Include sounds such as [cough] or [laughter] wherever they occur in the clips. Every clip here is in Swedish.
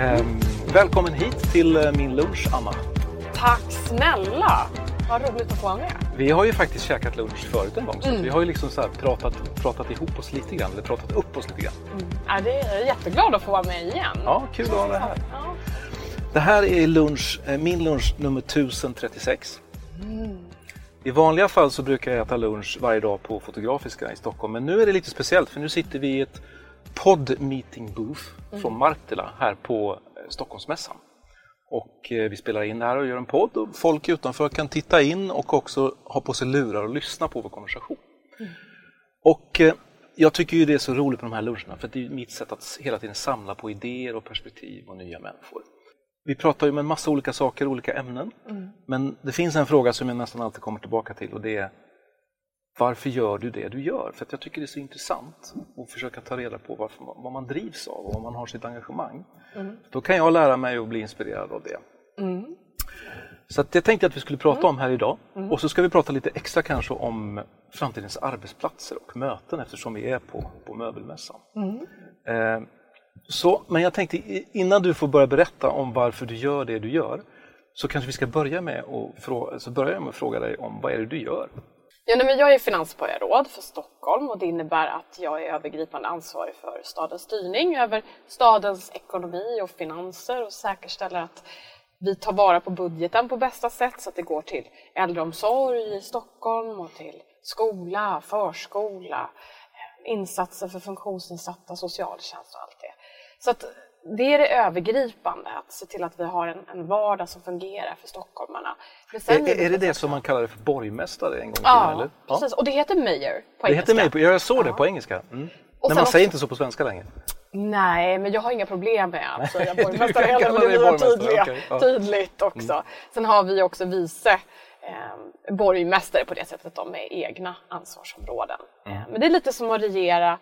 Ehm, välkommen hit till eh, min lunch, Anna. Tack snälla! Vad roligt att få vara med. Vi har ju faktiskt käkat lunch förut en gång, så Mm. vi har ju liksom så pratat, pratat ihop oss lite grann, eller pratat upp oss lite grann. Ja, det är jag är jätteglad att få vara med igen. Ja, kul att ha dig här. Ja. Det här är lunch, eh, min lunch nummer 1036. Mm. I vanliga fall så brukar jag äta lunch varje dag på Fotografiska i Stockholm, men nu är det lite speciellt för nu sitter vi i ett podd meeting booth Mm. från Martila här på eh, Stockholmsmässan. Och eh, vi spelar in här och gör en podd och folk utanför kan titta in och också ha på sig lurar och lyssna på vår konversation. Och eh, jag tycker ju det är så roligt med de här luncherna för det är mitt sätt att hela tiden samla på idéer och perspektiv och nya människor. Vi pratar ju om en massa olika saker, olika ämnen. Men det finns en fråga som jag nästan alltid kommer tillbaka till och det är varför gör du det du gör? För att jag tycker det är så intressant att försöka ta reda på varför, vad man drivs av och vad man har sitt engagemang. Då kan jag lära mig och bli inspirerad av det. Så att det tänkte jag att vi skulle prata om här idag. Och så ska vi prata lite extra kanske om framtidens arbetsplatser och möten eftersom vi är på, på möbelmässan. Eh, så, men jag tänkte innan du får börja berätta om varför du gör det du gör så kanske vi ska börja med att fråga, så börjar jag med att fråga dig om vad är det du gör? Ja, nej, men jag är finansborgarråd för Stockholm och det innebär att jag är övergripande ansvarig för stadens styrning över stadens ekonomi och finanser och säkerställer att vi tar vara på budgeten på bästa sätt så att det går till äldreomsorg i Stockholm och till skola, förskola, eh, insatser för funktionsnedsatta, socialtjänst och allt det. Så att det är det övergripande, att se till att vi har en, en vardag som fungerar för stockholmarna. Men Är, är det det också- som man kallar det för borgmästare en gång i tiden? Ja, eller? precis. Och det heter mayor på Det heter engelska. mig, jag såg det på engelska. Mm. Sen man också- säger inte så på svenska längre. Nej, men jag har inga problem med att säga [laughs] borgmästare heller, men det blir tydliga, okej, ja. tydligt också. Sen har vi också vice eh, borgmästare på det sättet att de är egna ansvarsområden. Mm. Eh, men det är lite som att regera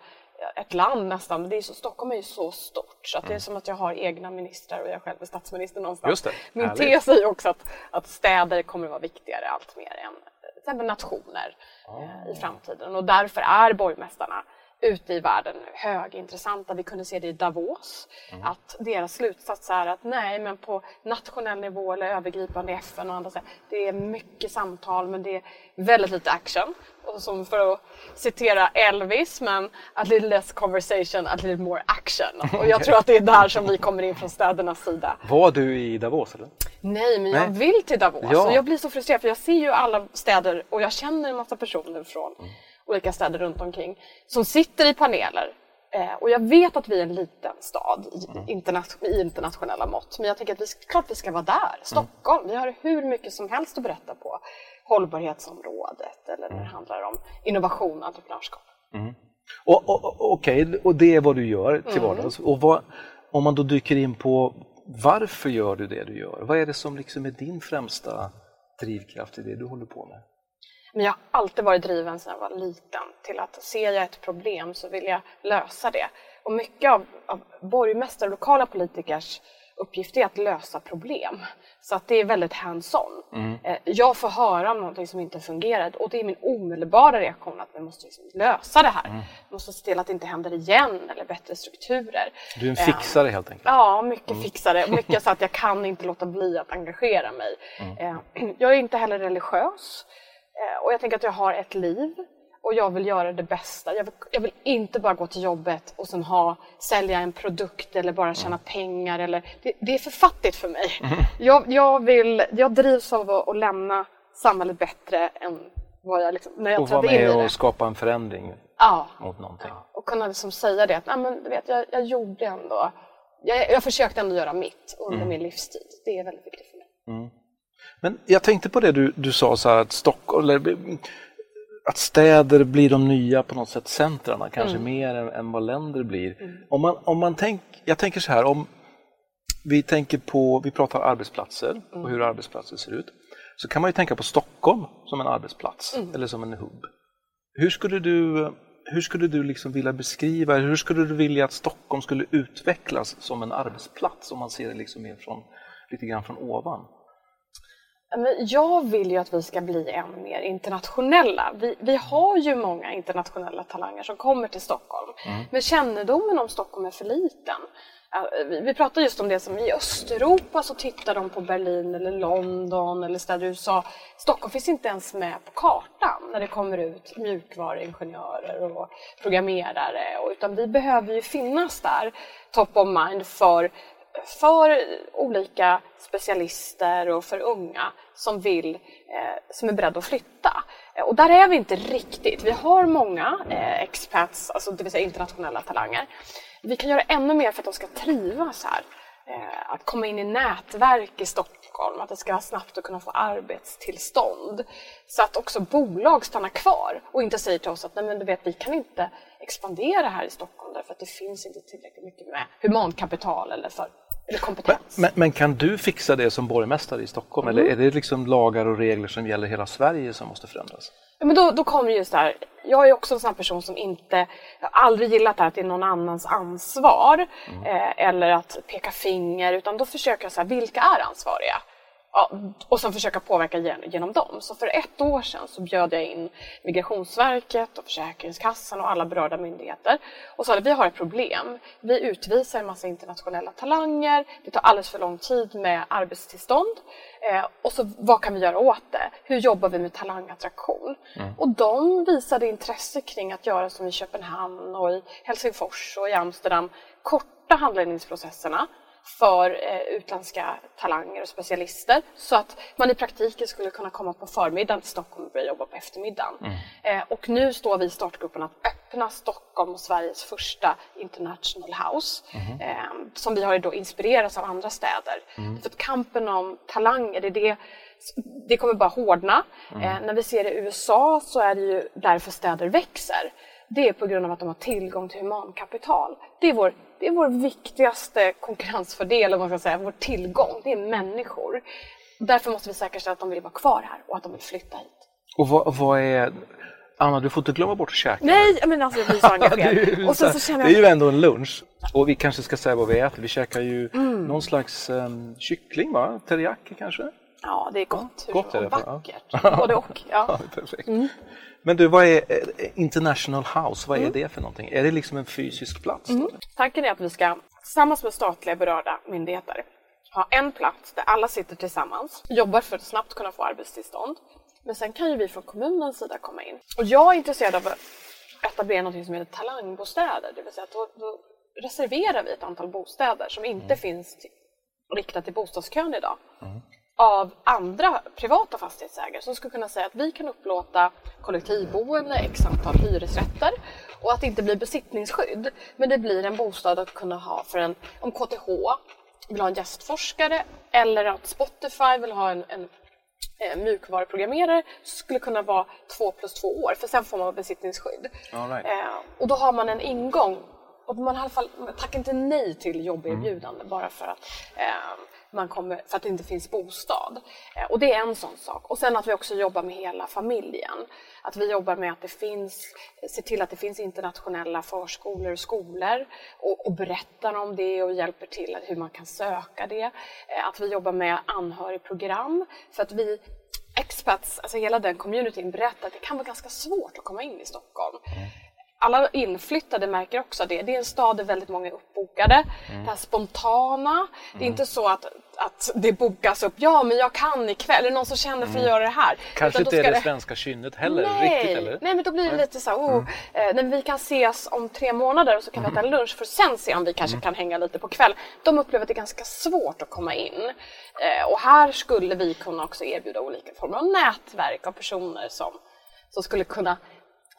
ett land nästan. Men det är så, Stockholm är ju så stort så att det är som att jag har egna ministrar och jag själv är statsminister någonstans. Mm. Just det, Min härligt. tes är ju också att, att städer kommer att vara viktigare allt mer än till exempel nationer eh, i framtiden. Och därför är borgmästarna ute i världen högintressanta. Vi kunde se det i Davos, att deras slutsats är att nej, men på nationell nivå eller övergripande FN och andra sätt, det är mycket samtal men det är väldigt lite action. Och som för att citera Elvis, men a little less conversation, a little more action. [laughs] Och jag tror att det är där som vi kommer in från städernas sida. Var du i Davos eller? Nej, men jag Nej. vill till Davos. Ja. Och jag blir så frustrerad för jag ser ju alla städer och jag känner en massa personer från olika städer runt omkring som sitter i paneler. Eh, och jag vet att vi är en liten stad i, interna- i internationella mått. Men jag tänker att vi, klart vi ska vara där. Stockholm, vi har hur mycket som helst att berätta på hållbarhetsområdet eller när det handlar om innovation och entreprenörskap. Och, och, och, Okej, och det är vad du gör till Mm. vardags. Och vad, om man då dyker in på varför gör du det du gör? Vad är det som liksom är din främsta drivkraft i det du håller på med? Men jag har alltid varit driven sedan jag var liten till att ser jag ett problem så vill jag lösa det. Och mycket av, av borgmästare och lokala politikers uppgift är att lösa problem. Så att det är väldigt hands-on. Eh, Jag får höra om någonting som inte fungerar och det är min omedelbara reaktion att vi måste liksom lösa det här. Vi måste se till att det inte händer igen eller bättre strukturer. Du är en Eh, fixare helt enkelt. Ja, mycket fixare. [laughs] Mycket så att jag kan inte låta bli att engagera mig. Eh, [clears throat] Jag är inte heller religiös. Eh, Och jag tänker att jag har ett liv och jag vill göra det bästa. Jag vill, jag vill inte bara gå till jobbet och sen ha, sälja en produkt eller bara tjäna pengar. Eller, det, det är för fattigt för mig. Jag, jag, vill, jag drivs av att, att lämna samhället bättre än vad jag liksom, när jag Och vara trädde in i med det. och skapa en förändring Ja, mot någonting. och kunna liksom säga det att Nej, men, du vet, jag, jag gjorde ändå, jag, jag försökte ändå göra mitt under min livstid. Det är väldigt viktigt för mig. Men jag tänkte på det du, du sa så här att Stockholm, eller, att städer blir de nya på något sätt centrarna, kanske mer än, än vad länder blir. Om man, om man tänk, jag tänker så här, om vi tänker på, vi pratar arbetsplatser och hur arbetsplatser ser ut, så kan man ju tänka på Stockholm som en arbetsplats eller som en hubb. Hur skulle du, hur skulle du liksom vilja beskriva, hur skulle du vilja att Stockholm skulle utvecklas som en arbetsplats om man ser det liksom mer från, lite grann från ovan? Jag vill ju att vi ska bli än mer internationella. Vi, vi har ju många internationella talanger som kommer till Stockholm. Men kännedomen om Stockholm är för liten. Vi, vi pratar just om det som i Östeuropa så tittar de på Berlin eller London eller städer i USA. Stockholm finns inte ens med på kartan när det kommer ut mjukvaruingenjörer och programmerare. Utan vi behöver ju finnas där top of mind för för olika specialister och för unga som vill, eh, som är beredda att flytta. Eh, Och där är vi inte riktigt. Vi har många eh, expats, alltså det vill säga internationella talanger. Vi kan göra ännu mer för att de ska trivas här. Eh, att komma in i nätverk i Stockholm, att det ska vara snabbt att kunna få arbetstillstånd. Så att också bolag stannar kvar och inte säger till oss att Nej, men du vet, vi kan inte expandera här i Stockholm därför att det finns inte tillräckligt mycket med humankapital eller, för, eller kompetens. Men, men kan du fixa det som borgmästare i Stockholm eller är det liksom lagar och regler som gäller hela Sverige som måste förändras? Ja, men då, då kommer just det här, jag är också en sån person som inte, jag har aldrig gillat det här att det är någon annans ansvar eh, eller att peka finger utan då försöker jag så här, vilka är ansvariga? Ja, och sen försöka påverka gen- genom dem. Så för ett år sedan så bjöd jag in Migrationsverket och Försäkringskassan och alla berörda myndigheter och sa att vi har ett problem. Vi utvisar en massa internationella talanger, det tar alldeles för lång tid med arbetstillstånd. Eh, och så vad kan vi göra åt det? Hur jobbar vi med talangattraktion? Och de visade intresse kring att göra som i Köpenhamn och i Helsingfors och i Amsterdam, korta handläggningsprocesserna för eh, utländska talanger och specialister så att man i praktiken skulle kunna komma på förmiddagen till Stockholm och börja jobba på eftermiddagen. Eh, och nu står vi i startgruppen att öppna Stockholm och Sveriges första International House eh, som vi har då inspirerats av andra städer. För att kampen om talanger, det det det kommer bara hårdna. Eh, när vi ser det i USA så är det ju därför städer växer. Det är på grund av att de har tillgång till humankapital. Det är vår, det är vår viktigaste konkurrensfördel, om man ska säga, vår tillgång. Det är människor. Därför måste vi säkerställa att de vill vara kvar här och att de vill flytta hit. Och vad, vad är... Anna, du får inte glömma bort att käka. Nej, men alltså jag blir så [laughs] engagerad. och så så känner det är jag... ju ändå en lunch. Och vi kanske ska säga vad vi äter. Vi käkar ju någon slags um, kyckling, va? Teriyaki kanske? Ja, det är gott. Hur Gott är det, och ja. vackert. Både och. Ja. [laughs] Perfekt. Men du, vad är eh, International House? Vad är det för någonting? Är det liksom en fysisk plats? då? Tanken är att vi ska tillsammans med statliga berörda myndigheter ha en plats där alla sitter tillsammans, jobbar för att snabbt kunna få arbetstillstånd. Men sen kan ju vi från kommunens sida komma in. Och jag är intresserad av att etablera något som heter talangbostäder, det vill säga att då, då reserverar vi ett antal bostäder som inte finns till, riktat till bostadskön idag av andra privata fastighetsägare som skulle kunna säga att vi kan upplåta kollektivboende, x antal hyresrätter och att det inte blir besittningsskydd. Men det blir en bostad att kunna ha för en, om KTH vill ha en gästforskare eller att Spotify vill ha en, en eh, mjukvaruprogrammerare skulle kunna vara två plus två år för sen får man besittningsskydd. Right. Eh, och då har man en ingång och man i alla fall tackar inte nej till jobberbjudande bara för att eh, man kommer, för att det inte finns bostad. Eh, och det är en sån sak. Och sen att vi också jobbar med hela familjen. Att vi jobbar med att det finns, ser till att det finns internationella förskolor och skolor och, och berättar om det och hjälper till hur man kan söka det. Eh, att vi jobbar med anhörigprogram för att vi expats, alltså hela den communityn berättar att det kan vara ganska svårt att komma in i Stockholm. Alla inflyttade märker också det. Det är en stad där väldigt många är uppbokade. Det här spontana. Det är inte så att, att det bokas upp. Ja, men jag kan ikväll. Är det någon som känner för att göra det här? Kanske inte är ska det svenska kynnet heller Nej. riktigt eller? Nej, men då blir det lite så här, oh, eh, när vi kan ses om tre månader och så kan vi äta lunch för sen se om vi kanske kan hänga lite på kväll. De upplever att det är ganska svårt att komma in. Eh, och här skulle vi kunna också erbjuda olika former av nätverk av personer som, som skulle kunna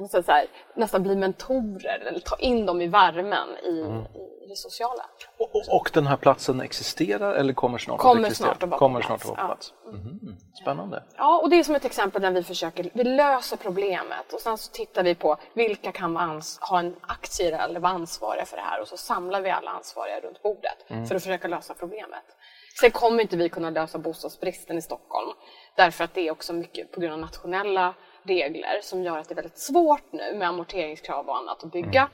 måste så här, nästan bli mentorer eller ta in dem i värmen i, i det sociala. Och, och, och den här platsen existerar eller kommer snart Kommer att existera? snart att kommer snart att vara på ja. plats. Mhm. Spännande. Ja, och det är som ett exempel där vi försöker, vi löser problemet och sen så tittar vi på vilka kan ans- ha en aktie eller vara ansvariga för det här och så samlar vi alla ansvariga runt bordet för att försöka lösa problemet. Sen kommer inte vi kunna lösa bostadsbristen i Stockholm därför att det är också mycket på grund av nationella regler som gör att det är väldigt svårt nu med amorteringskrav och annat att bygga.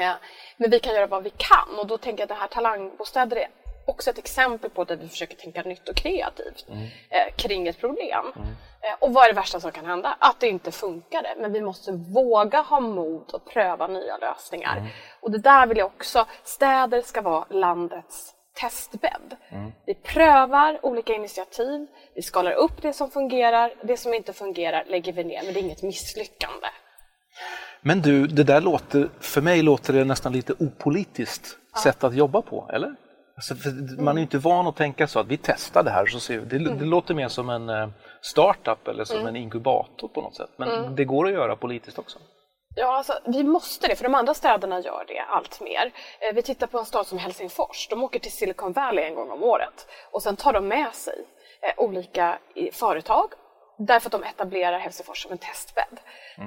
Eh, Men vi kan göra vad vi kan och då tänker jag att det här talangbostäder är också ett exempel på där vi försöker tänka nytt och kreativt eh, kring ett problem. Eh, och vad är det värsta som kan hända? Att det inte funkade. Men vi måste våga ha mod och pröva nya lösningar. Och det där vill jag också, städer ska vara landets testbädd. Vi prövar olika initiativ, vi skalar upp det som fungerar, det som inte fungerar lägger vi ner, men det är inget misslyckande. Men du, det där låter, för mig låter det nästan lite opolitiskt sätt att jobba på, eller? Alltså, för man är ju inte van att tänka så att vi testar det här så ser vi. Det, det låter mer som en eh, startup eller som en inkubator på något sätt. Men det går att göra politiskt också. Ja, alltså, vi måste det, för de andra städerna gör det allt mer. Eh, vi tittar på en stad som Helsingfors. De åker till Silicon Valley en gång om året och sen tar de med sig eh, olika företag därför att de etablerar Helsingfors som en testbädd.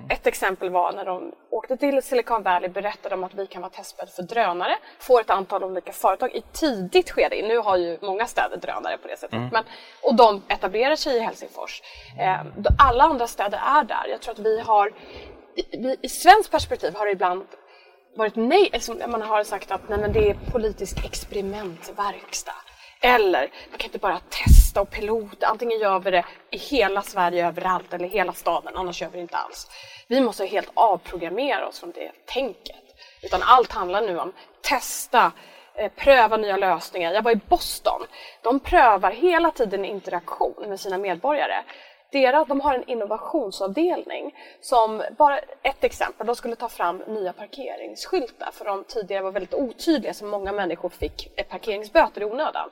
Ett exempel var när de åkte till Silicon Valley berättade de att vi kan vara testbädd för drönare, får ett antal olika företag i tidigt skede. Nu har ju många städer drönare på det sättet. Men, och de etablerar sig i Helsingfors. Eh, alla andra städer är där. Jag tror att vi har i, i svenskt perspektiv har det ibland varit nej, alltså man har sagt att nej, men det är politisk experimentverkstad. Eller man kan inte bara testa och pilota, antingen gör vi det i hela Sverige överallt eller hela staden, annars gör vi det inte alls. Vi måste helt avprogrammera oss från det tänket. Utan allt handlar nu om testa, eh, pröva nya lösningar. Jag var i Boston. De prövar hela tiden interaktion med sina medborgare. Deras, de har en innovationsavdelning som, bara ett exempel, de skulle ta fram nya parkeringsskyltar för de tidigare var väldigt otydliga så många människor fick parkeringsböter i onödan.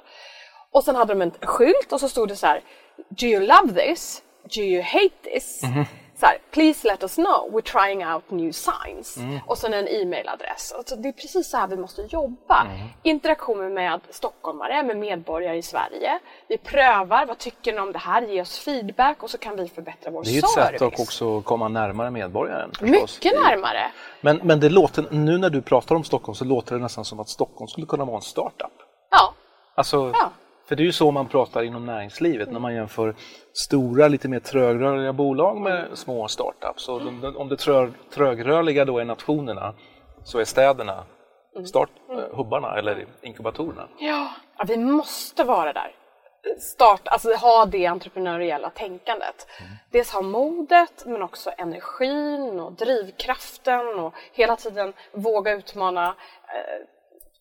Och sen hade de en skylt och så stod det så här Do you love this? Do you hate this? Mhm. Så här, Please let us know, we're trying out new signs. Och sen en e-mailadress. Alltså, det är precis så här vi måste jobba. Interaktioner med stockholmare, med medborgare i Sverige. Vi prövar, vad tycker ni om det här? Ge oss feedback och så kan vi förbättra vår Det är ett service. sätt att också komma närmare medborgaren. Förstås. Mycket närmare. Men, men det låter, nu när du pratar om Stockholm så låter det nästan som att Stockholm skulle kunna vara en startup. Ja, Alltså, Ja. För det är ju så man pratar inom näringslivet när man jämför stora, lite mer trögrörliga bolag med små startups. Och de, om det trö, trögrörliga då är nationerna så är städerna start, eh, hubbarna eller inkubatorerna. Ja, ja, vi måste vara där. Start, alltså ha det entreprenöriella tänkandet. Dels ha modet men också energin och drivkraften och hela tiden våga utmana eh,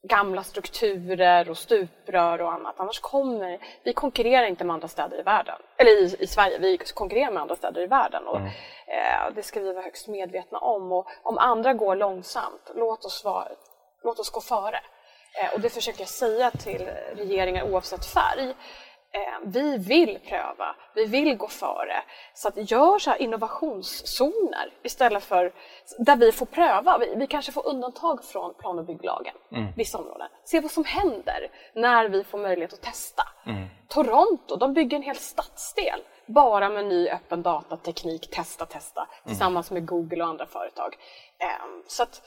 gamla strukturer och stuprör och annat. Annars kommer, vi konkurrerar inte med andra städer i världen. Eller i, i Sverige, vi konkurrerar med andra städer i världen. Och, eh, det ska vi vara högst medvetna om. Och om andra går långsamt, låt oss, vara, låt oss gå före. Eh, och det försöker jag säga till regeringar oavsett färg. Eh, vi vill pröva, vi vill gå före. Så att gör så här innovationszoner istället för där vi får pröva. Vi, vi kanske får undantag från plan och bygglagen, vissa områden. Se vad som händer när vi får möjlighet att testa. Toronto, de bygger en hel stadsdel bara med ny öppen datateknik, testa, testa, tillsammans med Google och andra företag. Eh, så att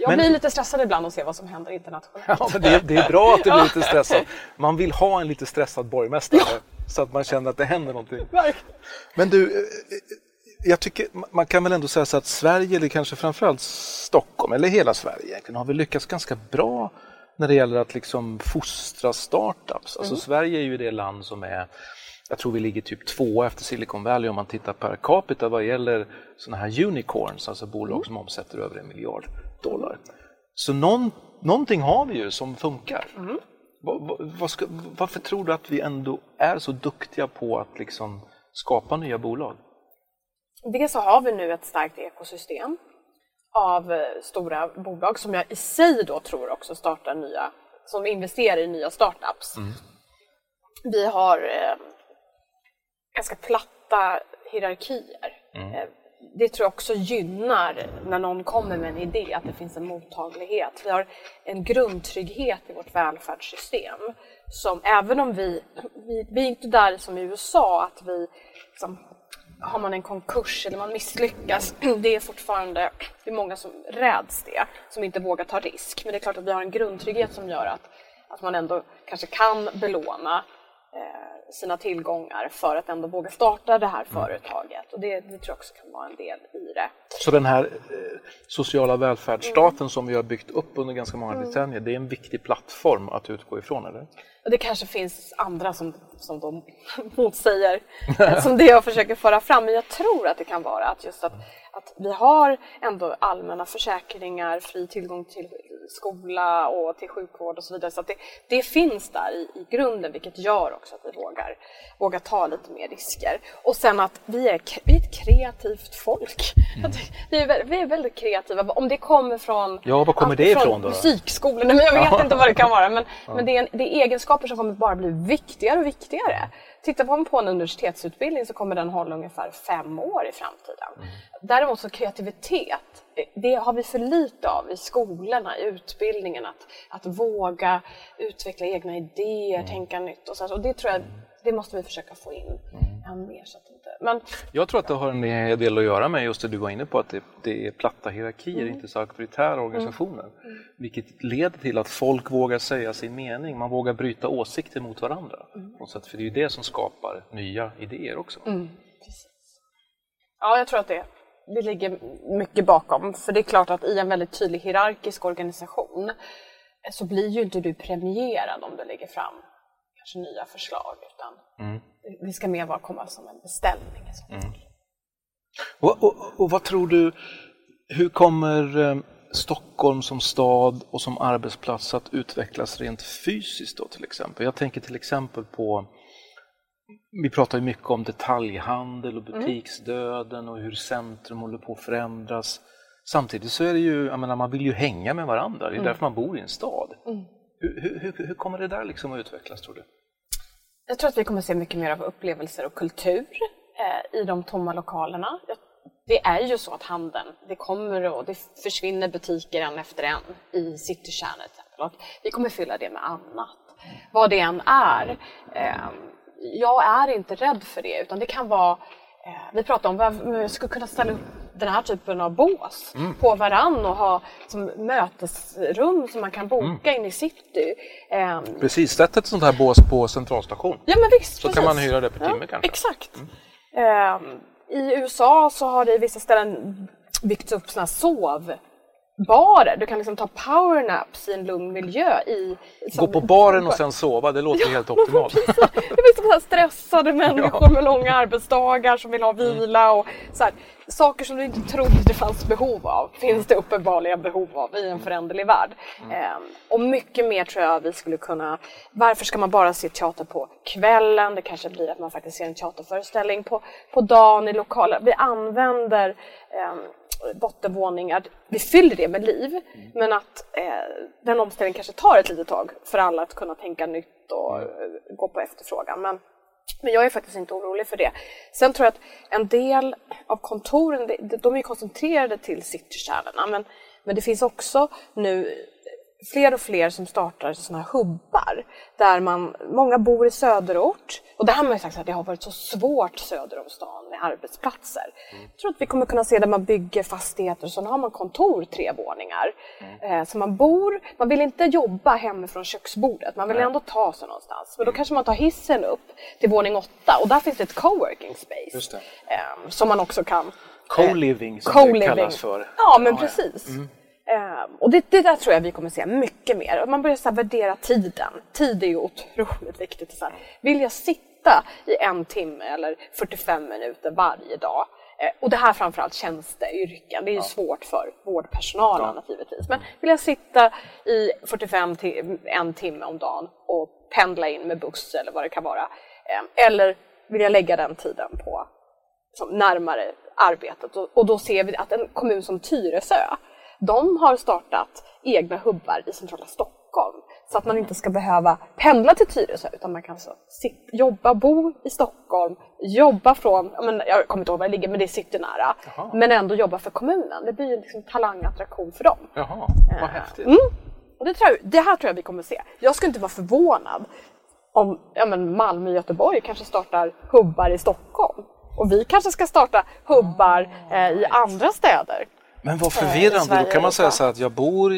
jag Men- blir lite stressad ibland och ser vad som händer internationellt. Ja, men det, är- det är bra att det blir lite [laughs] stressat. Man vill ha en lite stressad borgmästare så att man känner att det händer någonting. Verkligen. Men du, eh, eh, jag tycker man kan väl ändå säga så att Sverige, eller kanske framförallt Stockholm, eller hela Sverige egentligen, har väl lyckats ganska bra när det gäller att liksom fostra startups. Alltså Sverige är ju det land som är, jag tror vi ligger typ två efter Silicon Valley om man tittar per capita vad gäller sådana här unicorns, alltså bolag som omsätter över en miljard dollar. Så någon, någonting har vi ju som funkar. Vad, vad, vad ska, varför tror du att vi ändå är så duktiga på att liksom skapa nya bolag? Dels så har vi nu ett starkt ekosystem av eh, stora bolag som jag i sig då tror också startar nya, som investerar i nya startups. Vi har eh, ganska platta hierarkier. Eh, det tror jag också gynnar när någon kommer med en idé, att det finns en mottaglighet. Vi har en grundtrygghet i vårt välfärdssystem som även om vi, vi, vi är inte där som i USA att vi liksom, har man en konkurs eller man misslyckas, [clears throat] det är fortfarande, det är många som räds det, som inte vågar ta risk. Men det är klart att vi har en grundtrygghet som gör att, att man ändå kanske kan belåna sina tillgångar för att ändå våga starta det här företaget. Och det, det tror jag också kan vara en del i det. Så den här eh, sociala välfärdsstaten som vi har byggt upp under ganska många decennier, det är en viktig plattform att utgå ifrån, eller? Det kanske finns andra som, som de [laughs] motsäger som det jag försöker föra fram. Men jag tror att det kan vara att just att, att vi har ändå allmänna försäkringar, fri tillgång till skola och till sjukvård och så vidare. Så det, det finns där i, i grunden vilket gör också att vi vågar, vågar ta lite mer risker. Och sen att vi är, vi är ett kreativt folk. Att vi, är, vi är väldigt kreativa. Om det kommer från Ja, var kommer det ifrån då? musikskolorna, [laughs] men jag vet inte vad det kan vara. Men, men det, är, det är egenskaper som kommer bara bli viktigare och viktigare. Tittar man på en universitetsutbildning så kommer den hålla ungefär fem år i framtiden. Däremot så kreativitet, det har vi för lite av i skolorna, i utbildningen. Att, att våga utveckla egna idéer, tänka nytt och så. Och det tror jag, det måste vi försöka få in än mer. Så att men Jag tror att det har en del att göra med just det du var inne på, att det, det är platta hierarkier, inte så auktoritära organisationer. Vilket leder till att folk vågar säga sin mening, man vågar bryta åsikter mot varandra. Något sätt, för det är ju det som skapar nya idéer också. Ja, jag tror att det, det ligger mycket bakom. För det är klart att i en väldigt tydlig hierarkisk organisation eh, så blir ju inte du premierad om du lägger fram kanske nya förslag. Utan det- det ska mer vara komma som en beställning. fall. Och, och, och vad tror du, hur kommer eh, Stockholm som stad och som arbetsplats att utvecklas rent fysiskt då till exempel? Jag tänker till exempel på, vi pratar ju mycket om detaljhandel och butiksdöden och hur centrum håller på att förändras. Samtidigt så är det ju, jag menar, man vill ju hänga med varandra, det är därför man bor i en stad. Hur, hur, hur, hur kommer det där liksom att utvecklas tror du? Jag tror att vi kommer se mycket mer av upplevelser och kultur eh, i de tomma lokalerna. Det är ju så att handeln, det kommer och det försvinner butiker en efter en i citykärnan. Och vi kommer fylla det med annat. Vad det än är. Eh, jag är inte rädd för det utan det kan vara eh, vi pratar om att vi skulle kunna ställa upp den här typen av bås på varann och ha som mötesrum som man kan boka in i city. Eh, Precis, sätt ett sånt här bås på centralstation. Ja men visst, Så kan precis. man hyra det per timme kanske. Exakt. Ehm, I USA så har det i vissa ställen byggts upp såna här sovbarer. Du kan liksom ta powernaps i en lugn miljö. I, Gå på baren och sen sova, det låter helt [laughs] optimalt. Det finns så här stressade [laughs] människor med långa arbetsdagar som vill ha vila och så här, saker som du inte trodde det fanns behov av finns det uppenbarligen behov av i en föränderlig värld. Ehm, och mycket mer tror jag vi skulle kunna, varför ska man bara se teater på kvällen? Det kanske blir att man faktiskt ser en teaterföreställning på, på dagen i lokaler. Vi använder ehm, bottenvåningar, vi fyller det med liv men att eh, den omställningen kanske tar ett litet tag för alla att kunna tänka nytt och eh, gå på efterfrågan. Men, men jag är faktiskt inte orolig för det. Sen tror jag att en del av kontoren, de- är koncentrerade till citykärnorna men, men det finns också nu fler och fler som startar sådana här hubbar där man, många bor i söderort och det har man ju sagt att det har varit så svårt söder om stan med arbetsplatser. Jag tror att vi kommer kunna se där man bygger fastigheter och så har man kontor tre våningar. Eh, så man bor, man vill inte jobba hemifrån köksbordet, man vill ändå ta sig någonstans. Men då kanske man tar hissen upp till våning åtta och där finns det ett coworking space. Eh, som man också kan Co-living som Co-living. det kallas för. Ja, men precis. Ehm, och det, det där tror jag vi kommer se mycket mer. Man börjar så värdera tiden. Tid är ju otroligt viktigt. Så här, vill jag sitta i en timme eller 45 minuter varje dag? Eh, och det här framförallt tjänsteyrken. Det är ju svårt för vårdpersonalen givetvis. Men vill jag sitta i 45 till en timme om dagen och pendla in med buss eller vad det kan vara. Eh, eller vill jag lägga den tiden på som närmare arbetet och, och då ser vi att en kommun som Tyresö, de har startat egna hubbar i centrala Stockholm så att man inte ska behöva pendla till Tyresö utan man kan så sit, jobba, bo i Stockholm, jobba från, men, jag kommer inte ihåg var det ligger men det är citynära, men ändå jobba för kommunen. Det blir ju liksom talangattraktion för dem. Jaha, vad häftigt. Mm. Och det, tror jag, det här tror jag vi kommer se. Jag skulle inte vara förvånad om ja, men Malmö och Göteborg kanske startar hubbar i Stockholm. Och vi kanske ska starta hubbar eh, i andra städer. Men vad Eh, förvirrande, då kan man säga så. här att jag bor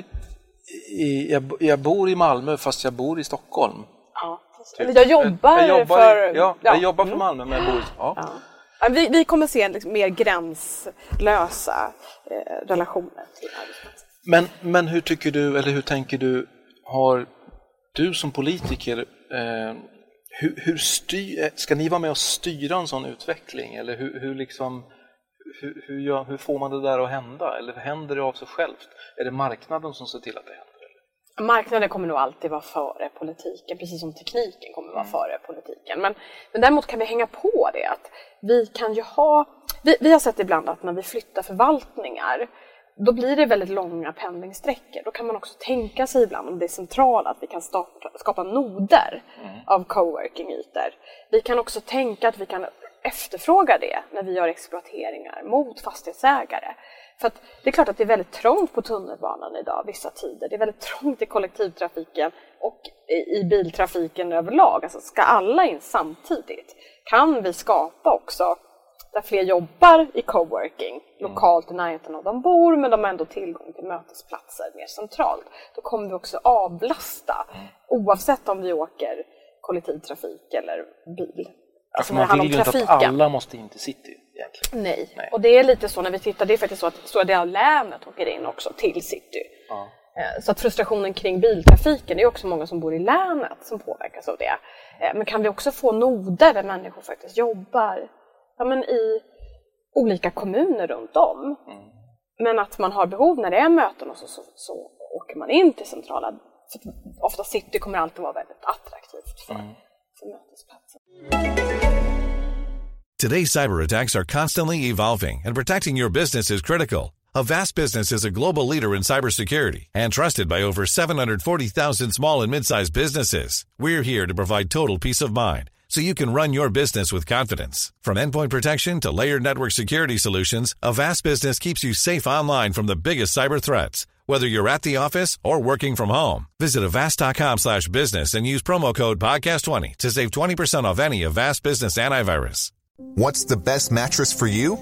i, jag, jag bor i Malmö fast jag bor i Stockholm. Ja. Eller jag jobbar, jag jobbar för... ja, jag jobbar för Malmö men jag bor i... Ja. Vi, vi kommer se liksom mer gränslösa eh, relationer till arbetsplatsen. Men, men hur tycker du, eller hur tänker du, har du som politiker, eh, hur, hur styr, ska ni vara med och styra en sån utveckling? Eller hur, hur, liksom, hur, hur, gör, hur får man det där att hända? Eller händer det av sig självt? Är det marknaden som ser till att det händer? Marknaden kommer nog alltid vara före politiken, precis som tekniken kommer vara före politiken. Men, men däremot kan vi hänga på det att vi kan ju ha... Vi, vi har sett ibland att när vi flyttar förvaltningar då blir det väldigt långa pendlingssträckor. Då kan man också tänka sig ibland om det är centrala att vi kan starta, skapa noder av coworking-ytor. Vi kan också tänka att vi kan efterfråga det när vi gör exploateringar mot fastighetsägare. För att det är klart att det är väldigt trångt på tunnelbanan idag vissa tider. Det är väldigt trångt i kollektivtrafiken och i, i biltrafiken överlag. Alltså ska alla in samtidigt? Kan vi skapa också där fler jobbar i coworking lokalt i närheten av de bor men de har ändå tillgång till mötesplatser mer centralt. Då kommer vi också avlasta oavsett om vi åker kollektivtrafik eller bil. Alltså man vill ju inte att alla måste in till city egentligen. Nej. Nej. och det är lite så när vi tittar, det är faktiskt så att stora delar av länet åker in också till city. Eh, Så att frustrationen kring biltrafiken, det är också många som bor i länet som påverkas av det. Eh, Men kan vi också få noder där människor faktiskt jobbar ja, men i olika kommuner runt om. Men att man har behov när det är möten och så, så, så åker man in till centrala. För ofta city kommer alltid vara väldigt attraktivt för, Today's cyber attacks are constantly evolving, and protecting your business is critical. Avast Business is a global leader in cybersecurity and trusted by over 740,000 small and mid-sized businesses. We're here to provide total peace of mind so you can run your business with confidence. From endpoint protection to layered network security solutions, Avast Business keeps you safe online from the biggest cyber threats. Whether you're at the office or working from home, visit avast.com slash business and use promo code podcast20 to save 20% off any Avast Business antivirus. What's the best mattress for you?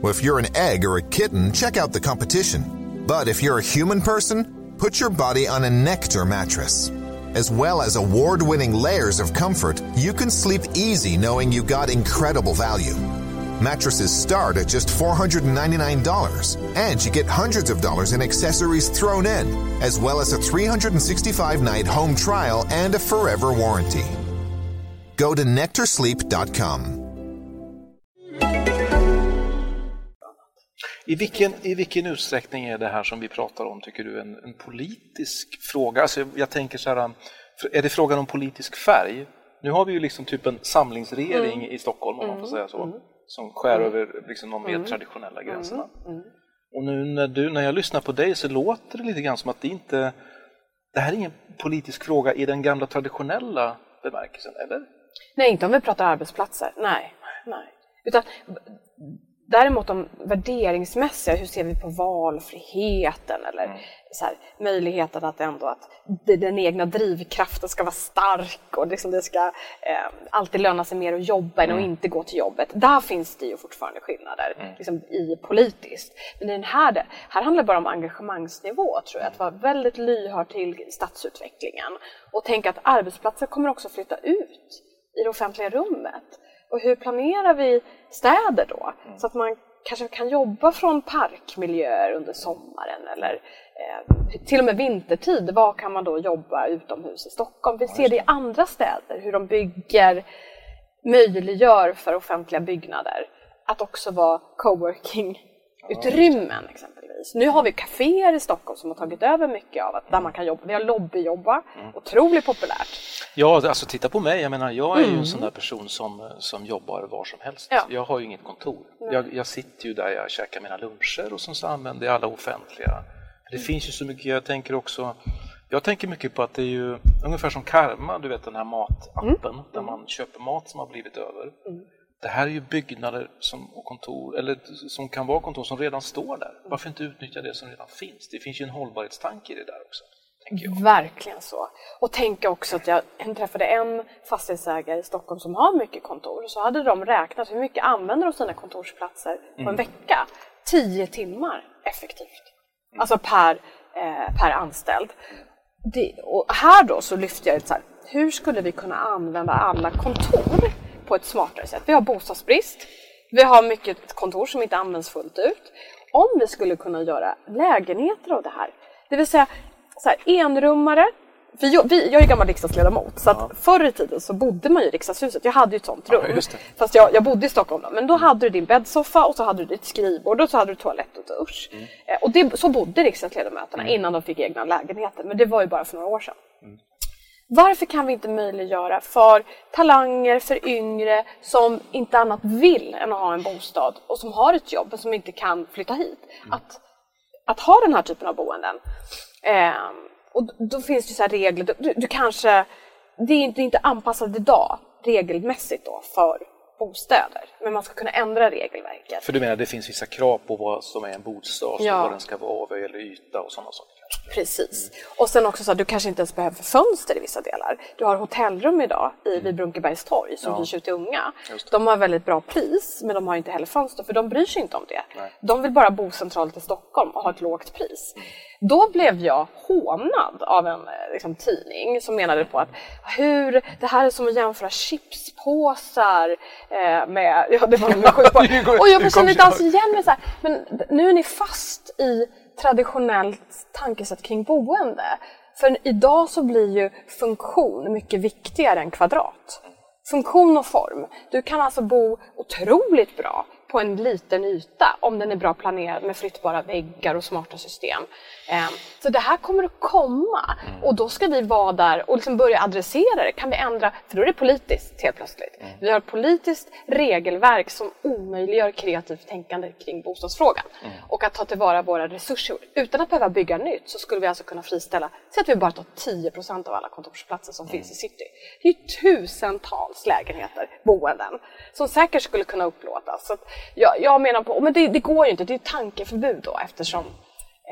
Well, if you're an egg or a kitten, check out the competition. But if you're a human person, put your body on a Nectar mattress. As well as award winning layers of comfort, you can sleep easy knowing you got incredible value. Mattresses start at just $499, and you get hundreds of dollars in accessories thrown in, as well as a 365 night home trial and a forever warranty. Go to nectarsleep.com. I vilken, I vilken utsträckning är det här som vi pratar om, tycker du, en, en politisk fråga? Alltså jag tänker så här, är det frågan om politisk färg? Nu har vi ju liksom typ en samlingsregering i Stockholm, om man får säga så, som skär över liksom de mer traditionella gränserna. Och nu när, du, när jag lyssnar på dig så låter det lite grann som att det inte... Det här är ingen politisk fråga i den gamla traditionella bemärkelsen, eller? Nej, inte om vi pratar arbetsplatser. Nej. nej. Utan, Däremot de värderingsmässiga, hur ser vi på valfriheten eller Mm. så här, möjligheten att ändå att den egna drivkraften ska vara stark och liksom det ska eh, alltid löna sig mer att jobba än att Mm. inte gå till jobbet. Där finns det ju fortfarande skillnader liksom, i politiskt. Men i den här, här handlar det bara om engagemangsnivå tror jag, att vara väldigt lyhörd till stadsutvecklingen och tänka att arbetsplatser kommer också flytta ut i det offentliga rummet. Och hur planerar vi städer då? Så att man kanske kan jobba från parkmiljöer under sommaren eller eh, till och med vintertid. Vad kan man då jobba utomhus i Stockholm? Vi ser det i andra städer, hur de bygger, möjliggör för offentliga byggnader att också vara coworking-utrymmen exempelvis. Nu har vi kaféer i Stockholm som har tagit över mycket av att där man kan jobba. Vi har lobbyjobba, otroligt populärt. Ja, alltså titta på mig. Jag menar, jag är ju Mm. en sån där person som, som jobbar var som helst. Ja. Jag har ju inget kontor. Jag, jag sitter ju där jag käkar mina luncher och sen så använder jag alla offentliga. Det finns ju så mycket, jag tänker också jag tänker mycket på att det är ju ungefär som Karma, du vet den här matappen där man köper mat som har blivit över. Det här är ju byggnader som, och kontor, eller som kan vara kontor som redan står där. Varför inte utnyttja det som redan finns? Det finns ju en hållbarhetstanke i det där också. Verkligen så. Och tänk också att jag träffade en fastighetsägare i Stockholm som har mycket kontor. Så hade de räknat hur mycket använder de sina kontorsplatser på en vecka. Tio timmar effektivt. Alltså per, eh, per anställd. Det, och här då så lyfter jag ut så här, hur skulle vi kunna använda alla kontor på ett smartare sätt? Vi har bostadsbrist. Vi har mycket kontor som inte används fullt ut. Om vi skulle kunna göra lägenheter av det här, det vill säga så här, enrummare. För jag, vi, jag är gammal riksdagsledamot så att förr i tiden så bodde man ju i riksdagshuset. Jag hade ju ett sånt rum. Ja. Fast jag, jag bodde i Stockholm då. Men då hade du din bäddsoffa och så hade du ditt skrivbord och så hade du toalett och dusch. Mm. Eh, Och det, så bodde riksdagsledamöterna innan de fick egna lägenheter. Men det var ju bara för några år sedan. Mm. Varför kan vi inte möjliggöra för talanger, för yngre som inte annat vill än att ha en bostad och som har ett jobb men som inte kan flytta hit, att, att ha den här typen av boenden? Ehm, och då- finns det så här regler, du, du kanske, det är inte, inte anpassat idag regelmässigt då för bostäder, men man ska kunna ändra regelverket. För du menar det finns vissa krav på vad som är en bostad, Ja. vad den ska vara vad gäller yta och sådana saker? Precis. Och sen också så att du kanske inte ens behöver fönster i vissa delar. Du har hotellrum idag i, vid Brunkebergs torg som hyrs ut till unga. De har väldigt bra pris men de har inte heller fönster för de bryr sig inte om det. De vill bara bo centralt i Stockholm och ha ett lågt pris. Då blev jag hånad av en eh, liksom, tidning som menade på att hur, det här är som att jämföra chipspåsar eh, med, [laughs] ja det var [laughs] går- Och jag känner kom inte alls igen mig så här, men nu är ni fast i traditionellt tankesätt kring boende. För idag så blir ju funktion mycket viktigare än kvadrat. Funktion och form. Du kan alltså bo otroligt bra på en liten yta om den är bra planerad med flyttbara väggar och smarta system. Ehm, Så det här kommer att komma och då ska vi vara där och liksom börja adressera det. Kan vi ändra, för då är det politiskt helt plötsligt. Vi har ett politiskt regelverk som omöjliggör kreativt tänkande kring bostadsfrågan. Och att ta tillvara våra resurser. Utan att behöva bygga nytt så skulle vi alltså kunna friställa, säg att vi bara tar 10% av alla kontorsplatser som finns i city. Det är tusentals lägenheter, boenden, som säkert skulle kunna upplåtas. Så jag, jag menar på, men det, det går ju inte, det är tankeförbud då eftersom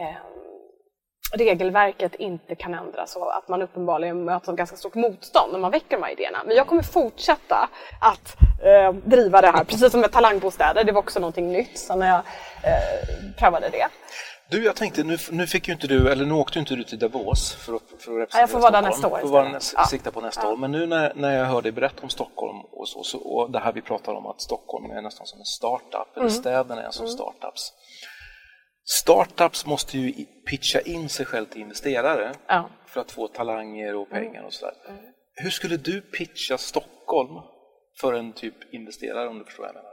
eh, regelverket inte kan ändras och att man uppenbarligen möts av ganska stort motstånd när man väcker de här idéerna. Men jag kommer fortsätta att eh, driva det här, precis som med talangbostäder. Det var också någonting nytt så när jag eh, prövade det. Du, jag tänkte, nu, nu fick ju inte du, eller nu åkte ju inte du till Davos för att, för att representera jag får vara där nästa år Får vara istället. nästa, Ja. sikta på nästa år. Men nu när, när jag hör dig berätta om Stockholm och så, så, och det här vi pratar om att Stockholm är nästan som en startup, eller Mm. städerna är som startups. Startups måste ju pitcha in sig själv till investerare Ja. Mm. för att få talanger och pengar och sådär. Hur skulle du pitcha Stockholm för en typ investerare om du förstår vad jag menar?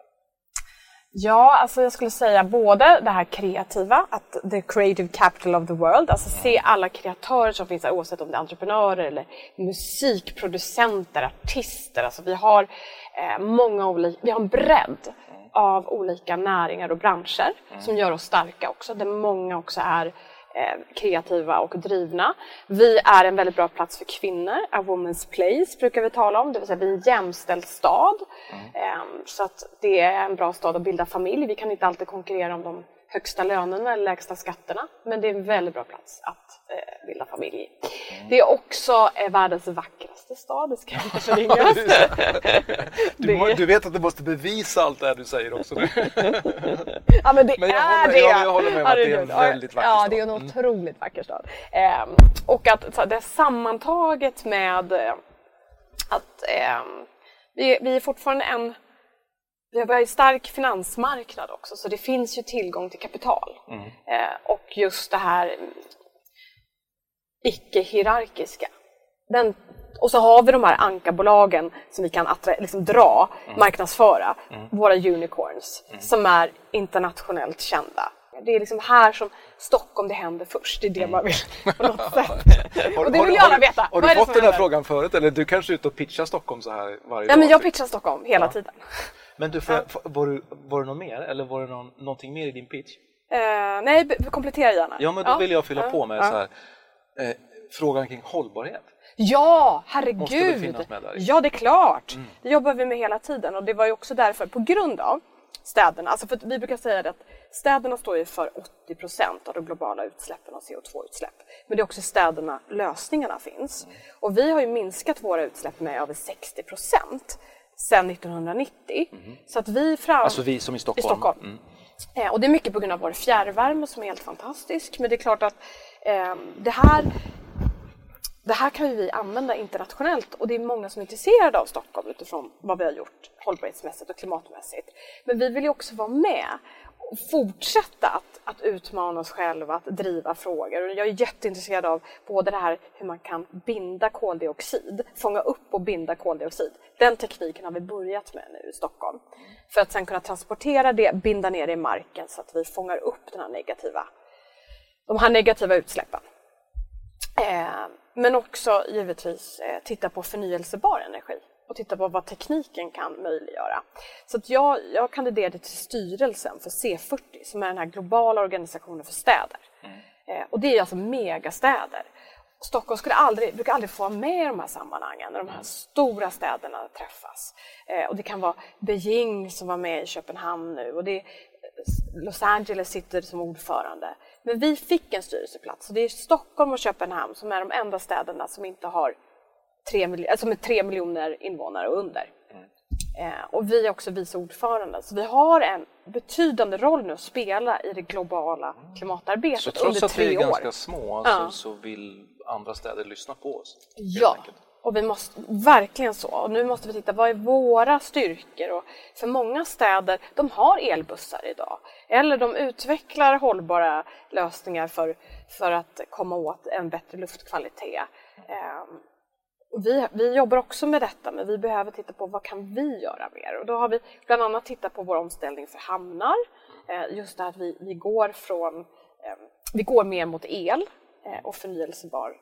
Ja, alltså jag skulle säga både det här kreativa, att the creative capital of the world, alltså se alla kreatörer som finns här oavsett om det är entreprenörer eller musikproducenter, artister. Alltså vi har eh, många olika, vi har en bredd av olika näringar och branscher som gör oss starka också, där många också är kreativa och drivna. Vi är en väldigt bra plats för kvinnor, a woman's place brukar vi tala om, det vill säga vi är en jämställd stad. Eh, så att det är en bra stad att bilda familj. Vi kan inte alltid konkurrera om de högsta lönerna eller lägsta skatterna, men det är en väldigt bra plats att eh, bilda familj i. Det är också eh, världens vackraste stad, [laughs] det ska inte förringas. Du, må- du vet att du måste bevisa allt det här du säger också nu. [laughs] Ja men det Men jag är håller- det! ja, jag håller med om att det är en väldigt vacker Ja, stad. det är en Mm. otroligt vacker stad. Ehm, och att så, det sammantaget med eh, att ehm, vi, vi är fortfarande en vi har en stark finansmarknad också så det finns ju tillgång till kapital. Mm. Eh, och just det här mm, icke-hierarkiska. Den, och så har vi de här ankarbolagen som vi kan attra- liksom dra, Mm. marknadsföra, våra unicorns, som är internationellt kända. Det är liksom här som Stockholm det händer först, det är det man vill [laughs] på något sätt. Har- och det har- vill har alla du- veta. Har du är det fått den här frågan förut eller du kanske är ute och pitchar Stockholm så här varje Ja, dag? men jag typ? pitchar Stockholm hela tiden. Men du, jag, får- var, du, var det något mer eller var det någon, någonting mer i din pitch? Eh, nej, komplettera gärna. Ja, men då vill jag fylla Ja. på med Ja. så här, eh, frågan kring hållbarhet. Ja, Måste herregud! finnas med där. Mm. Ja, det är klart. Det jobbar vi med hela tiden och det var ju också därför, på grund av städerna, alltså för vi brukar säga det att städerna står ju för 80 procent av de globala utsläppen av CO2-utsläpp. Men det är också städerna lösningarna finns. Mm. Och vi har ju minskat våra utsläpp med över 60 procent sedan 1990. Så att vi fram... Mm. Alltså vi som i Stockholm. I Stockholm. Mm. Eh, och det är mycket på grund av vår fjärrvärme som är helt fantastisk. Men det är klart att eh, det här det här kan vi använda internationellt och det är många som är intresserade av Stockholm utifrån vad vi har gjort hållbarhetsmässigt och klimatmässigt. Men vi vill ju också vara med fortsätta att, att utmana oss själva, att driva frågor. Och jag är jätteintresserad av både det här hur man kan binda koldioxid, fånga upp och binda koldioxid. Den tekniken har vi börjat med nu i Stockholm. För att sen kunna transportera det, binda ner det i marken så att vi fångar upp den här negativa, de här negativa utsläppen. Eh, men också givetvis eh, titta på förnyelsebar energi och titta på vad tekniken kan möjliggöra. Så att jag, jag kandiderade till styrelsen för C40 som är den här globala organisationen för städer. Eh, och det är alltså megastäder. Stockholm skulle aldrig, brukar aldrig få vara med i de här sammanhangen när de här stora städerna träffas. Eh, och det kan vara Beijing som var med i Köpenhamn nu och det är Los Angeles sitter som ordförande. Men vi fick en styrelseplats och det är Stockholm och Köpenhamn som är de enda städerna som inte har tre, mil- alltså med tre miljoner invånare och under. Eh, och vi är också vice ordförande. Så vi har en betydande roll nu att spela i det globala klimatarbetet Så trots under att vi tre är år. ganska små Ja. så, så vill andra städer lyssna på oss. Ja, enkelt. och vi måste, verkligen så. Och nu måste vi titta, vad är våra styrkor? Och för många städer, de har elbussar idag. Eller de utvecklar hållbara lösningar för, för att komma åt en bättre luftkvalitet. Ehm, och vi, vi jobbar också med detta, men vi behöver titta på vad kan vi göra mer? Och då har vi bland annat tittat på vår omställning för hamnar. Eh, just det här att vi, vi går från, eh, vi går mer mot el eh, och förnyelsebar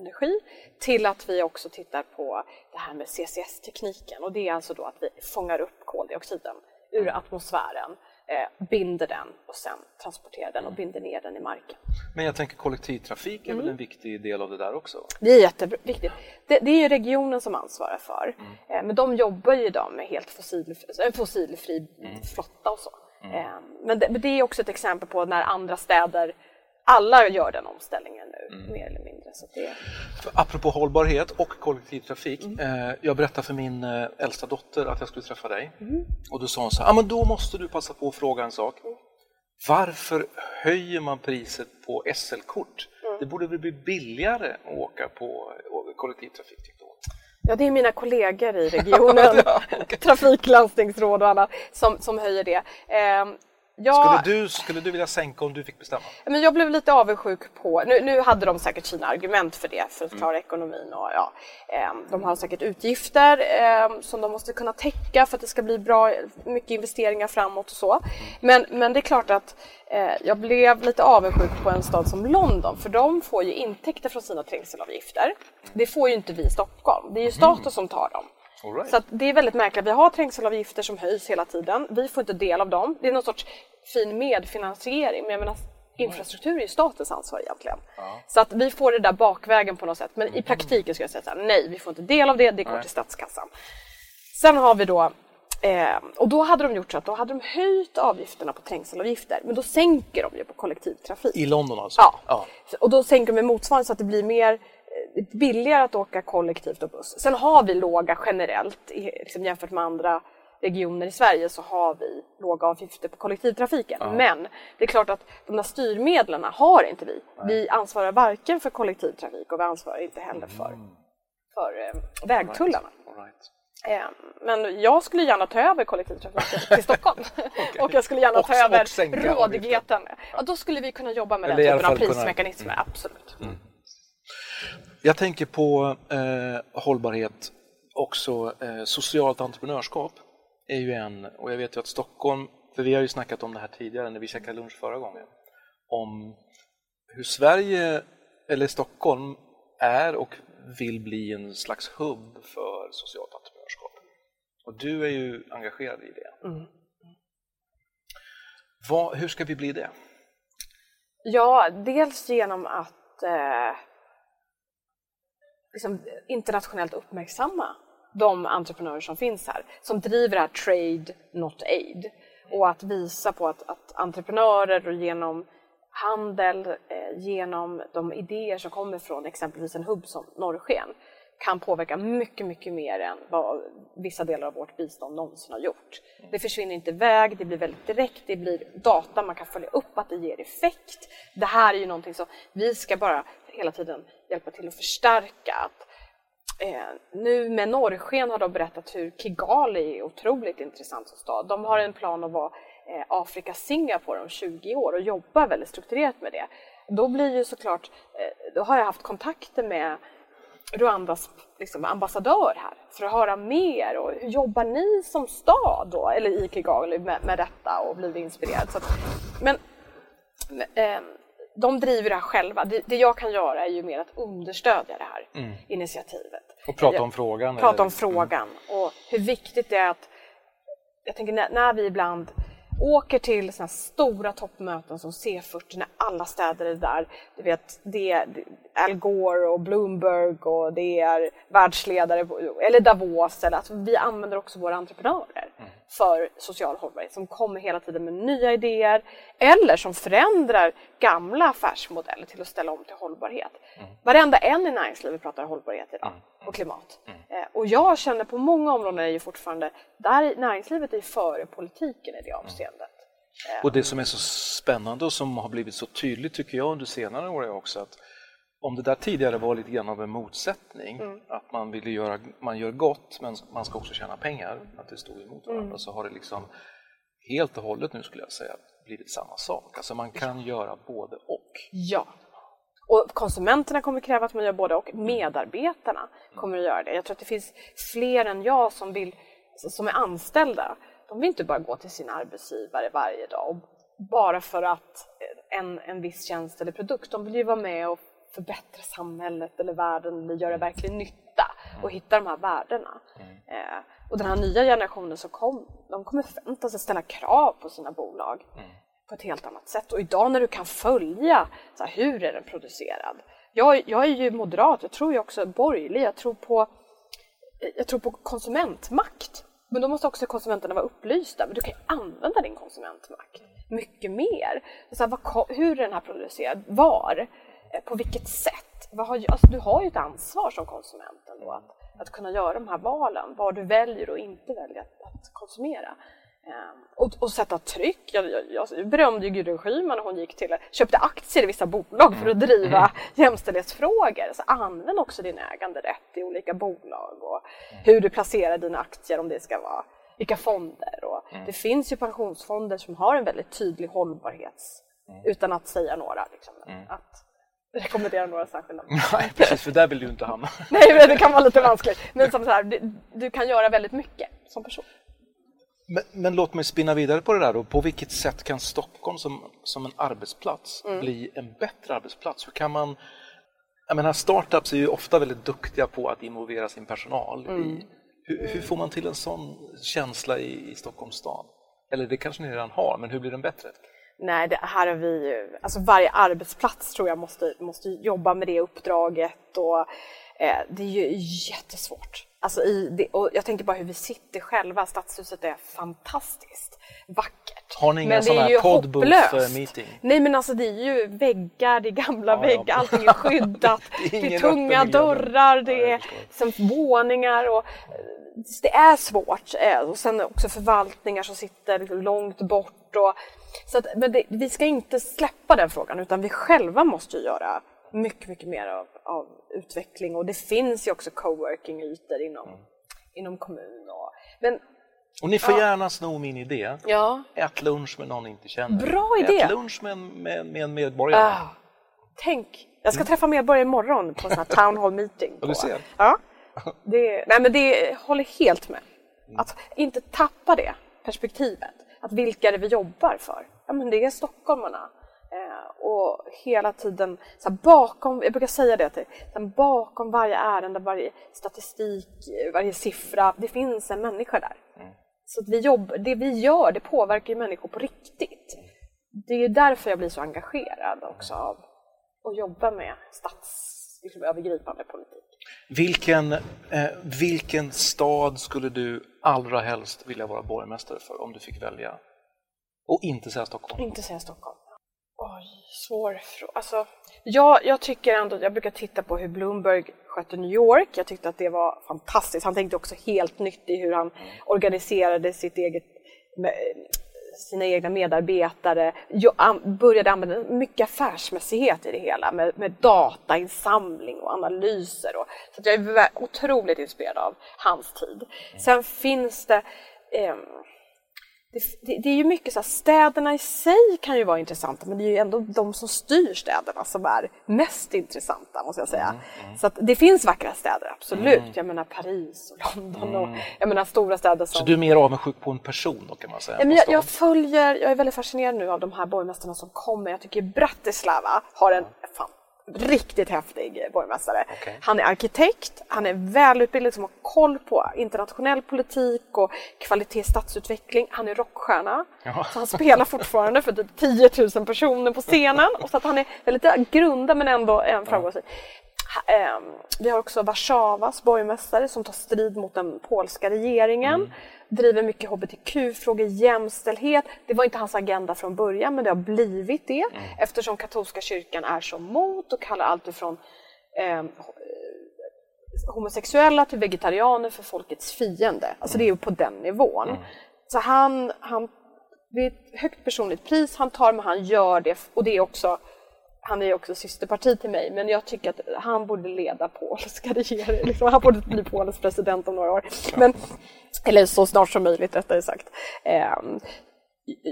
energi till att vi också tittar på det här med CCS-tekniken och det är alltså då att vi fångar upp koldioxiden ur atmosfären, eh, binder den och sen transporterar den och binder ner den i marken. Men jag tänker kollektivtrafik är väl Mm. en viktig del av det där också? Det är jätteviktigt. Det, det är ju regionen som ansvarar för. Mm. Eh, men de jobbar ju idag med helt fossil, en fossilfri Mm. flotta och så. Eh, men, det, men det är också ett exempel på när andra städer, alla gör den omställningen nu, Mm. mer eller mindre. Så det, För apropå hållbarhet och kollektivtrafik. Mm. Eh, jag berättade för min eh, äldsta dotter att jag skulle träffa dig. Mm. Och då sa hon så här, ah, men då måste du passa på att fråga en sak. Mm. Varför höjer man priset på SL-kort? Mm. Det borde väl bli billigare att åka på eh, kollektivtrafik tyckte hon. ja, det är mina kollegor i regionen, [laughs] trafiklandstingsråd och annat, som, som höjer det. Eh, jag, Skulle, du, skulle du vilja sänka om du fick bestämma? Men jag blev lite avundsjuk på, nu, nu hade de säkert sina argument för det, för att klara ekonomin och ja, eh, de har säkert utgifter eh, som de måste kunna täcka för att det ska bli bra, mycket investeringar framåt och så. Men, men det är klart att eh, jag blev lite avundsjuk på en stad som London, för de får ju intäkter från sina trängselavgifter. Det får ju inte vi i Stockholm, det är ju staten som tar dem. Right. Så det är väldigt märkligt. Vi har trängselavgifter som höjs hela tiden. Vi får inte del av dem. Det är någon sorts fin medfinansiering. Men jag menar, Infrastruktur är ju statens ansvar egentligen. Så att vi får det där bakvägen på något sätt. Men i praktiken ska jag säga så här, nej, vi får inte del av det, det går till statskassan. Sen har vi då Eh, och då hade de gjort så att då hade de höjt avgifterna på trängselavgifter men då sänker de ju på kollektivtrafik. I London alltså? Ja. Och då sänker de motsvarande så att det blir mer billigare att åka kollektivt och buss. Sen har vi låga generellt, liksom jämfört med andra regioner i Sverige så har vi låga avgifter på kollektivtrafiken. Men det är klart att de där styrmedlen har inte vi. Vi ansvarar varken för kollektivtrafik och vi ansvarar inte heller för, för eh, vägtullarna. All right. Eh, Men jag skulle gärna ta över kollektivtrafiken till Stockholm. [laughs] [laughs] och jag skulle gärna Och- ta över och rådigheten. Ja, då skulle vi kunna jobba med Eller den typen av prismekanismer, absolut. Jag tänker på eh, hållbarhet, också eh, socialt entreprenörskap är ju en, och jag vet ju att Stockholm, för vi har ju snackat om det här tidigare när vi käkade lunch förra gången, om hur Sverige, eller Stockholm, är och vill bli en slags hubb för socialt entreprenörskap. Och du är ju engagerad i det. Vad, hur ska vi bli det? Ja, dels genom att eh, liksom internationellt uppmärksamma de entreprenörer som finns här, som driver det här trade, not aid. Och att visa på att, att entreprenörer och genom handel, eh, genom de idéer som kommer från exempelvis en hubb som Norrsken, kan påverka mycket, mycket mer än vad vissa delar av vårt bistånd någonsin har gjort. Det försvinner inte iväg, det blir väldigt direkt, det blir data, man kan följa upp att det ger effekt. Det här är ju någonting som vi ska bara hela tiden hjälpa till att förstärka. Att, eh, nu med Norrsken har de berättat hur Kigali är otroligt intressant som stad. De har en plan att vara eh, Afrika Singapore om 20 år och jobbar väldigt strukturerat med det. Då blir ju såklart, eh, då har jag haft kontakter med Rwandas liksom, ambassadör här för att höra mer och hur jobbar ni som stad då, eller i Kigali med, med detta och blivit inspirerad. Så att, men eh, de driver det här själva. Det, det jag kan göra är ju mer att understödja det här initiativet. Och prata Jag- om frågan? Prata eller? om frågan och hur viktigt det är att jag tänker när, när vi ibland åker till såna här stora toppmöten som C40 när alla städer är där. Du vet, det är Al Gore och Bloomberg och det är världsledare eller Davos. Eller att vi använder också våra entreprenörer för social hållbarhet som kommer hela tiden med nya idéer eller som förändrar gamla affärsmodeller till att ställa om till hållbarhet. Varenda en i näringslivet pratar hållbarhet idag och klimat. Eh, Och jag känner på många områden är ju fortfarande, där näringslivet är före politiken i det avseendet. Och det som är så spännande och som har blivit så tydligt tycker jag under senare år är också att om det där tidigare var lite grann av en motsättning, att man ville göra, man gör gott men man ska också tjäna pengar, att det stod emot varandra, så har det liksom helt och hållet nu skulle jag säga blivit samma sak. Alltså man kan göra både och. Ja. Och konsumenterna kommer kräva att man gör både och. Medarbetarna kommer att göra det. Jag tror att det finns fler än jag som, vill, som är anställda. De vill inte bara gå till sin arbetsgivare varje dag bara för att en, en viss tjänst eller produkt. De vill ju vara med och förbättra samhället eller världen eller göra verklig nytta och hitta de här värdena. Eh, och den här nya generationen som kom, de kommer förvänta sig att ställa krav på sina bolag på ett helt annat sätt. Och idag när du kan följa så här, hur är den producerad. Jag, jag är ju moderat, jag tror ju också borgerlig, jag tror på, jag tror på konsumentmakt. Men då måste också konsumenterna vara upplysta. Men du kan ju använda din konsumentmakt mycket mer. Så här, vad, hur är den här producerad? Var? På vilket sätt? Vad har, alltså, du har ju ett ansvar som konsument ändå att, att kunna göra de här valen. Vad du väljer och inte väljer att, att konsumera. Ehm, och, och sätta tryck. Jag, jag, jag berömde ju Gudrun Schyman när hon gick till, köpte aktier i vissa bolag för att driva jämställdhetsfrågor. Så använd också din äganderätt i olika bolag och hur du placerar dina aktier, om det ska vara vilka fonder. Och Det finns ju pensionsfonder som har en väldigt tydlig hållbarhets, utan att säga några, liksom, att rekommendera några särskilda. [laughs] Nej, precis, för där vill du inte hamna. [laughs] Nej, men det kan vara lite vanskligt. Men som så här, du, du kan göra väldigt mycket som person. Men, men låt mig spinna vidare på det där då. På vilket sätt kan Stockholm som, som en arbetsplats bli en bättre arbetsplats? Hur kan man... Jag menar, startups är ju ofta väldigt duktiga på att involvera sin personal. I, hur, hur får man till en sån känsla i, i Stockholms stad? Eller det kanske ni redan har, men hur blir den bättre? Nej, det här har vi ju, alltså varje arbetsplats tror jag måste, måste jobba med det uppdraget och eh, det är ju jättesvårt. Alltså i det, och jag tänker bara hur vi sitter själva, Stadshuset är fantastiskt vackert. Har ni sån är här ju poddbooth hopplöst. meeting? Nej men alltså det är ju väggar, det är gamla Ja, ja. väggar, allting är skyddat. [laughs] Det är det, är tunga dörrar, det Ja, är som våningar och eh, det är svårt. eh, Och sen också förvaltningar som sitter liksom långt bort. Och, så att, men det, vi ska inte släppa den frågan utan vi själva måste ju göra mycket, mycket mer av, av utveckling och det finns ju också coworking-ytor inom, Mm. inom kommun. Och, men Och ni får gärna sno min idé. ja, Ät lunch med någon ni inte känner. Bra idé. Ät lunch med, en- med, med en medborgare. Ah, tänk, jag ska träffa medborgare imorgon på en sån här [laughs] town hall meeting. Ja, du ser. Ja, [laughs] det, nej men det håller helt med. Att inte tappa det perspektivet. Att vilka är det vi jobbar för? Ja men det är stockholmarna. Eh, och hela tiden så bakom, jag brukar säga det till så bakom varje ärende, varje statistik, varje siffra, det finns en människa där. Så att vi jobb, det vi gör, det påverkar ju människor på riktigt. Det är därför jag blir så engagerad också av att jobba med stats, liksom, politik. Vilken, eh, vilken stad skulle du allra helst vilja vara borgmästare för om du fick välja? Och inte säga Stockholm. Inte säga Stockholm. Oj, svår fråga. Alltså, jag, jag tycker ändå, jag brukar titta på hur Bloomberg skötte New York. Jag tyckte att det var fantastiskt. Han tänkte också helt nytt i hur han organiserade sitt eget, sina egna medarbetare. Jag började använda mycket affärsmässighet i det hela med, med datainsamling och analyser. Och, så jag är otroligt inspirerad av hans tid. Sen finns det ehm, det, det, det är ju mycket så här, städerna i sig kan ju vara intressanta men det är ju ändå de som styr städerna som är mest intressanta måste jag säga. Så att det finns vackra städer, absolut. Jag menar Paris och London och jag menar stora städer som... Så du är mer avundsjuk på en person då kan man säga? Ja, men jag, jag följer, jag är väldigt fascinerad nu av de här borgmästarna som kommer. Jag tycker Bratislava har en fan, riktigt häftig borgmästare. Okej. Han är arkitekt, han är välutbildad som har koll på internationell politik och kvalitet stadsutveckling. Han är rockstjärna. Jaha. Så han spelar fortfarande för typ 10 000 personer på scenen. Och så att han är väldigt grundad men ändå en framgångsrik. Ehm, Vi har också Warszawas borgmästare som tar strid mot den polska regeringen. Driver mycket hbtq-frågor, jämställdhet. Det var inte hans agenda från början men det har blivit det eftersom katolska kyrkan är så mot och kallar allt ifrån ehm, homosexuella till vegetarianer för folkets fiende. Alltså det är ju på den nivån. Så han, han, det är ett högt personligt pris han tar men han gör det och det är också han är ju också systerparti till mig men jag tycker att han borde leda polska [laughs] regeringen. Liksom, han borde bli Polens president om några år. Men, eller så snart som möjligt rättare sagt. Ehm,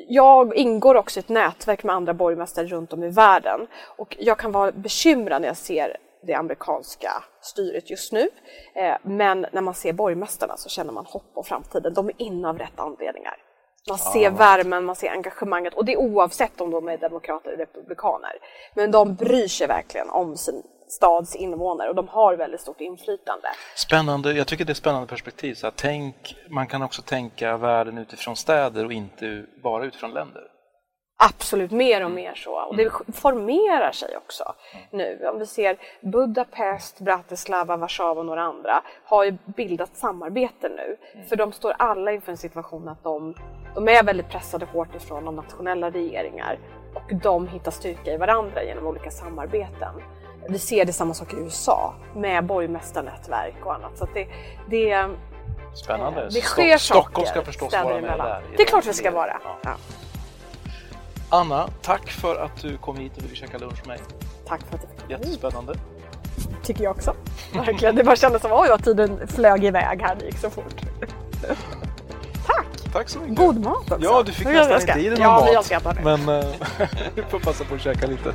jag ingår också i ett nätverk med andra borgmästare runt om i världen och jag kan vara bekymrad när jag ser det amerikanska styret just nu. Eh, Men när man ser borgmästarna så känner man hopp om framtiden. De är inne av rätt anledningar. Man ser värmen, man ser engagemanget och det är oavsett om de är demokrater eller republikaner. Men de bryr sig verkligen om sin stads invånare och de har väldigt stort inflytande. Spännande, jag tycker det är ett spännande perspektiv. Så tänk, man kan också tänka världen utifrån städer och inte bara utifrån länder. Absolut, mer och mer så. Och det formerar sig också nu. Om vi ser Budapest, Bratislava, Warszawa och några andra har ju bildat samarbete nu. För de står alla inför en situation att de, de är väldigt pressade hårt ifrån de nationella regeringar och de hittar styrka i varandra genom olika samarbeten. Vi ser det samma sak i USA med borgmästarnätverk och annat. Så det, det, Spännande. det Stock- sker Stockholm ska förstås vara med där. Det är klart vi ska vara. Ja. Ja. Anna, tack för att du kom hit och ville käka lunch med mig. Tack för att du fick. Jättespännande. tycker jag också. Verkligen. Det bara kändes som vad tiden flög iväg här, det gick så fort. Tack! Tack så mycket. God mat också. Ja, du fick nästan inte i dig någon Ja, mat. men jag skrattar nu. Men eh, [laughs] du får passa på att käka lite.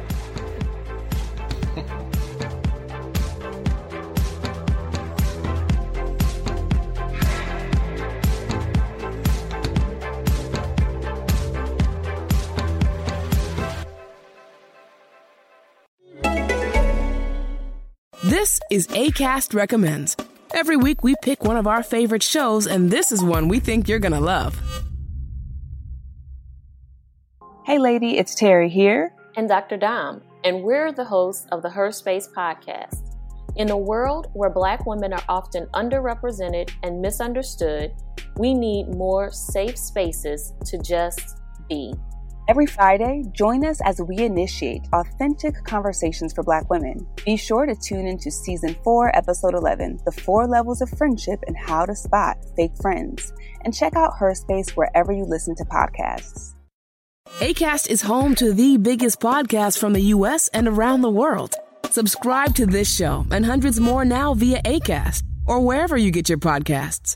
This is ACAST Recommends. Every week we pick one of our favorite shows, and this is one we think you're going to love. Hey, lady, it's Terry here. And Dr. Dom, and we're the hosts of the Her Space podcast. In a world where Black women are often underrepresented and misunderstood, we need more safe spaces to just be. Every Friday, join us as we initiate authentic conversations for Black women. Be sure to tune into Season 4, Episode 11 The Four Levels of Friendship and How to Spot Fake Friends. And check out Her Space wherever you listen to podcasts. ACAST is home to the biggest podcasts from the U.S. and around the world. Subscribe to this show and hundreds more now via ACAST or wherever you get your podcasts.